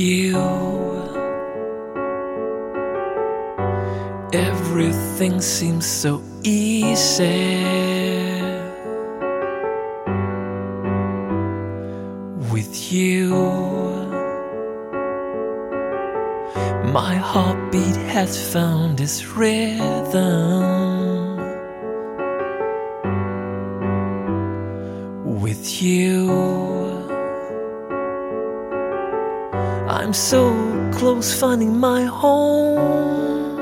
you. Everything seems so easy. With you, my heartbeat has found its rhythm. I'm so close finding my home.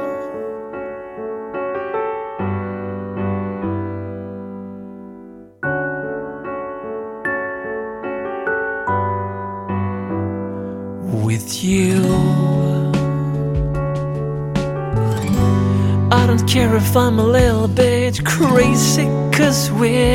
With you, I don't care if I'm a little bit crazy, cause with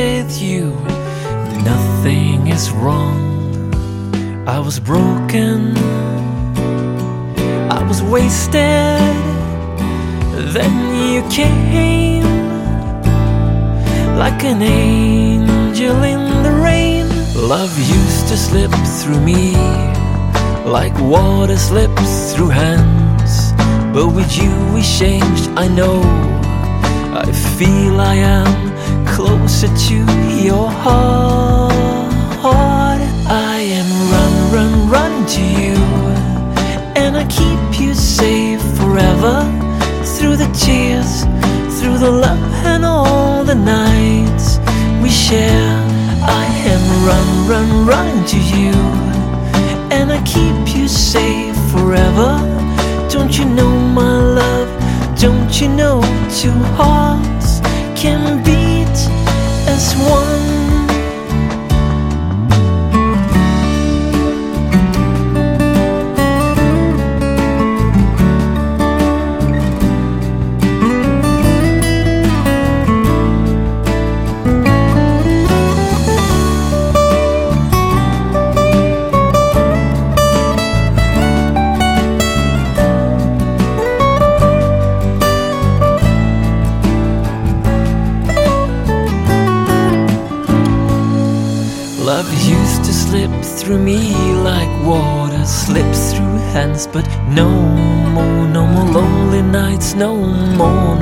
used to slip through me like water slips through hands. But with you, we changed, I know. I feel I am closer to your heart. I am run, run, run to you. And I keep you safe forever. Through the tears, through the love, and all the nights we share. I am run, run, run to you. And I keep you safe forever. Don't you know, my love? Don't you know two hearts can beat as one? Through me like water slips through hands, but no more, no more lonely nights, no more, no more.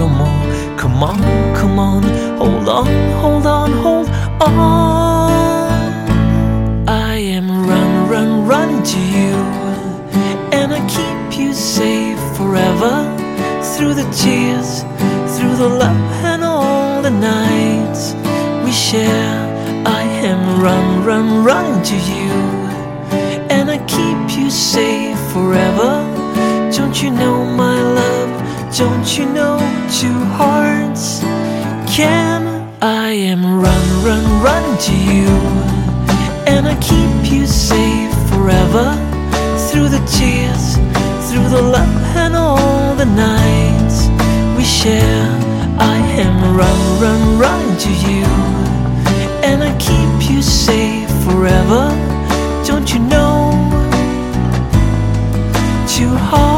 Don't you know, my love? Don't you know two hearts can? I am run, run, run to you, and I keep you safe forever. Through the tears, through the love, and all the nights we share. I am run, run, run to you and I keep you safe forever. Don't you know? Two hearts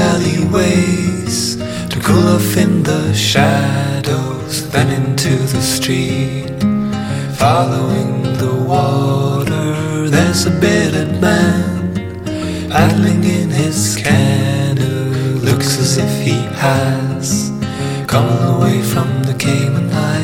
alleyways to cool off in the shadows, then into the street. Following the water, there's a bearded man paddling in his canoe. Looks as if he has come away from the Cayman Islands.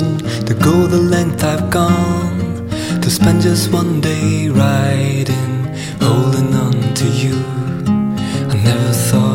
to go the length I've gone, to spend just one day riding, holding on to you. I never thought.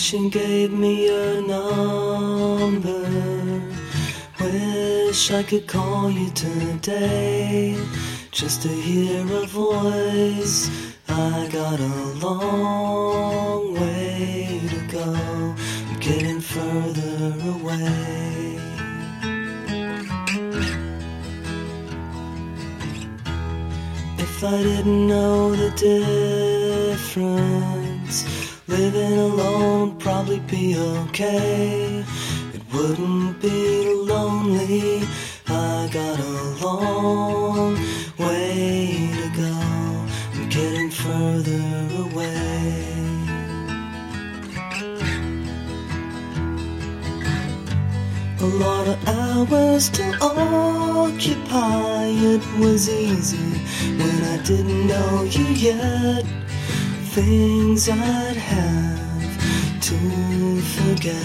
Wishing gave me your number. Wish I could call you today just to hear a voice. I got a long way to go, getting further away. If I didn't know the difference, living alone probably be okay. It wouldn't be lonely. I got a long way to go. I'm getting further away. A lot of hours to occupy. It was easy when I didn't know you yet. Things I'd have to forget.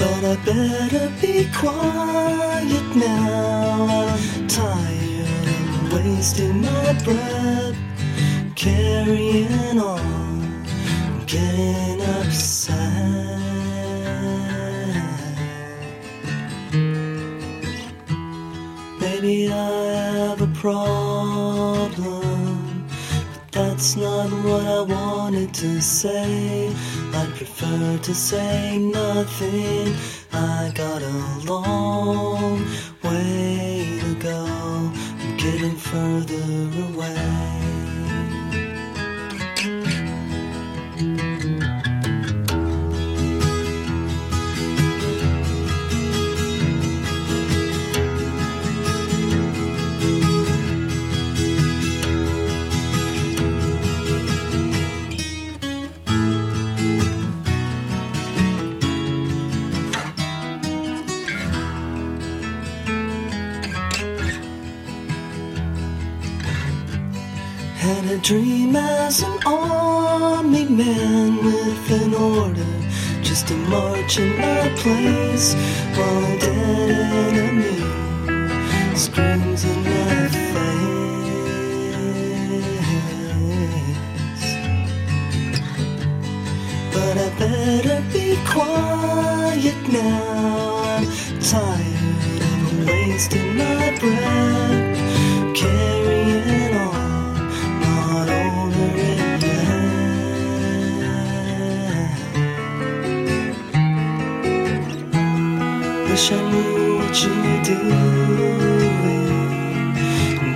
But I better be quiet now. I'm tired of wasting my breath, carrying on, getting upset. Problem, but that's not what I wanted to say. I'd prefer to say nothing. I got a long way to go. I'm getting further away. Dream as an army man with an order just to march in my place while a dead enemy screams in my face. But I better be quiet now. I'm tired of wasting my breath, Wish I knew what you doing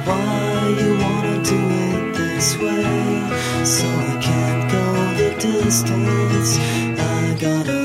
why you wanna do it this way. So I can't go the distance. I got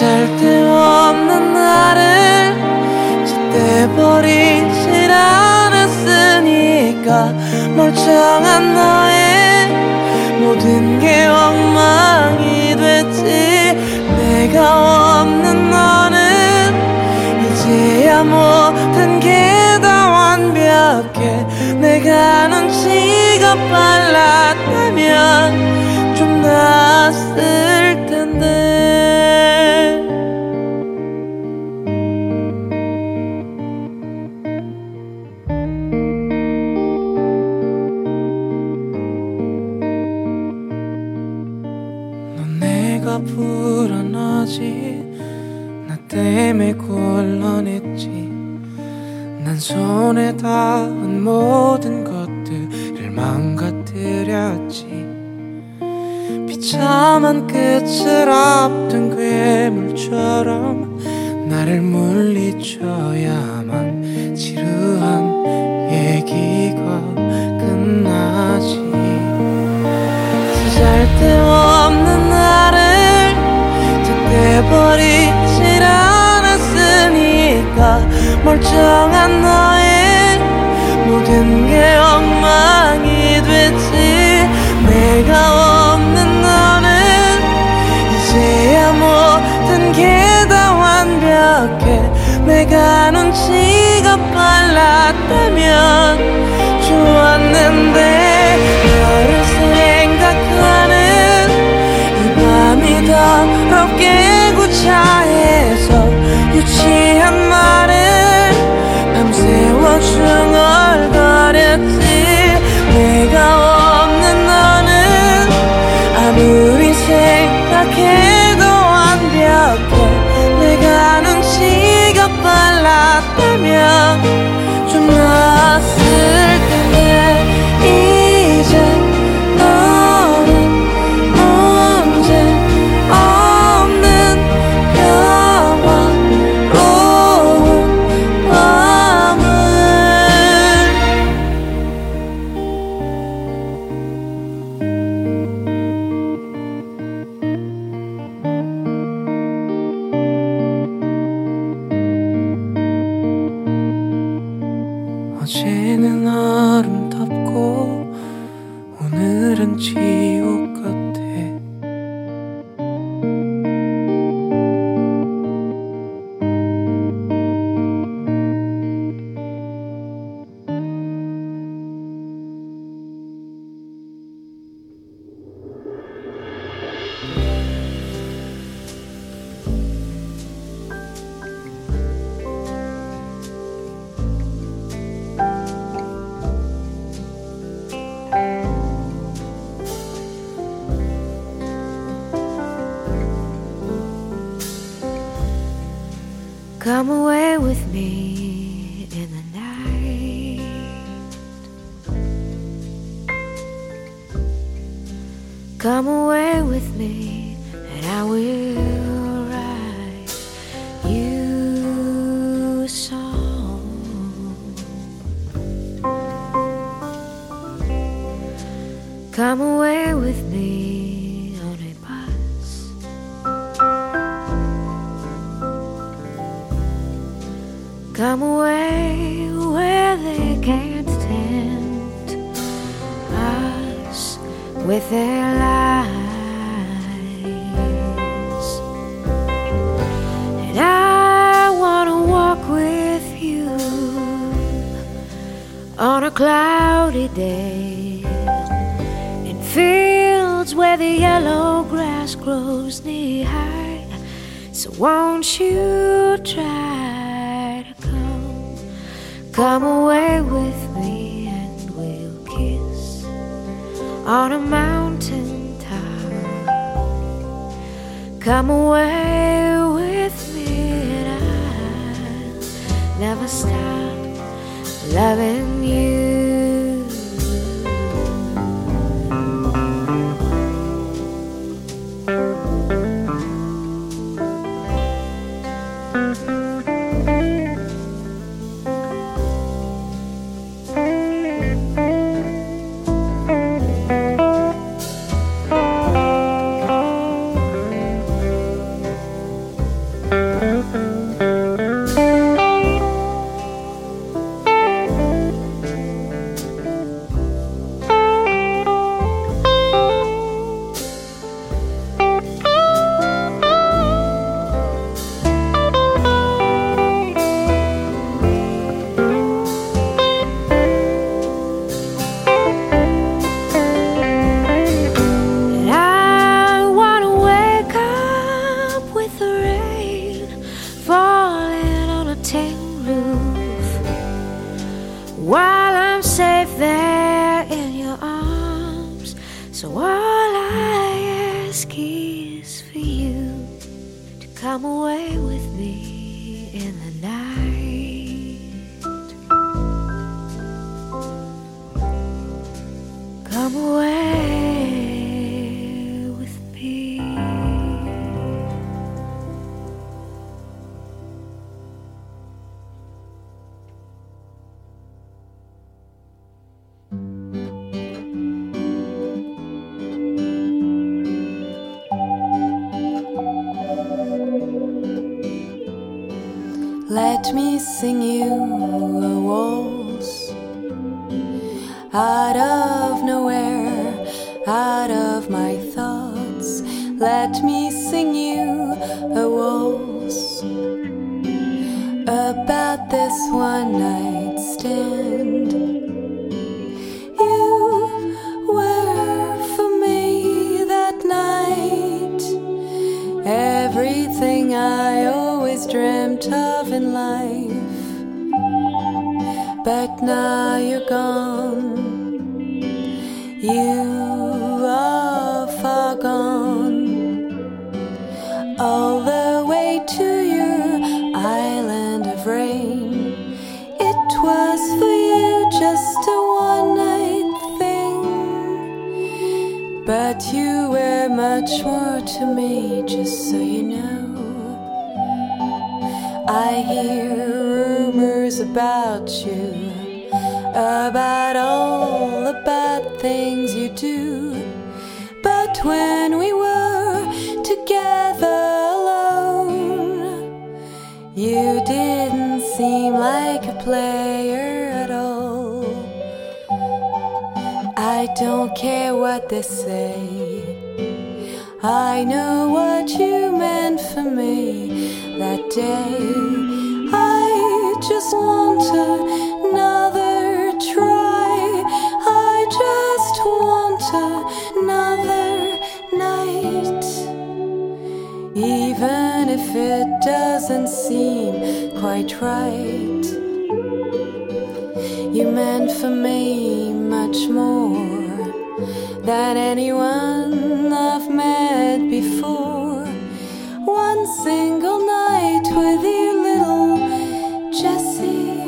쓸데없는 나를 짓대버리질 않았으니까 멀쩡한 너의 모든 게 엉망이 됐지. 내가 없는 너는 이제야 모든 게 다 완벽해. 내가 눈치가 빨랐다면 좀 나았을 나 때문에 곤란했지. 난 손에 닿은 모든 것들을 망가뜨렸지. 비참한 끝을 앞둔 괴물처럼 나를 물리쳐야만 지루한 얘기가 끝나지. 쓸데없는 나를 득대버리 멀쩡한 너의 모든 게 엉망이 됐지. 내가 없는 너는 이제야 모든 게 다 완벽해. 내가 눈치가 빨랐다면 좋았는데 너를 생각하는 이 밤이 더럽게 구차 Come away with me in the night. Come away with me, my thoughts. Let me sing you a waltz about this one night stand. You were for me that night. Everything I always dreamt of in life. But now you're gone. You more to me, just so you know. I hear rumors about you, about all the bad things you do. But when we were together alone, you didn't seem like a player at all. I don't care what they say. I know what you meant for me that day. I just want another try. I just want another night. Even if it doesn't seem quite right. You meant for me much more than anyone I've met before. One single night with you, little Jesse,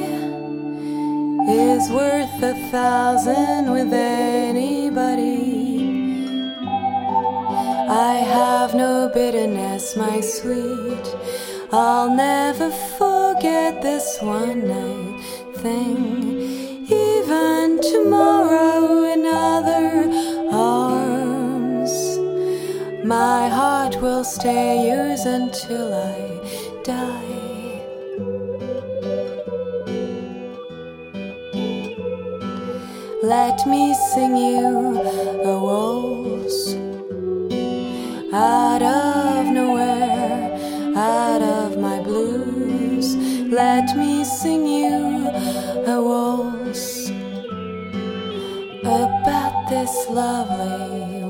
is worth a thousand with anybody. I have no bitterness, my sweet. I'll never forget this one night thing. Even tomorrow in other arms, my heart will stay yours until I die. Let me sing you a waltz out of nowhere, out of my blues. Let me sing you a waltz about this lovely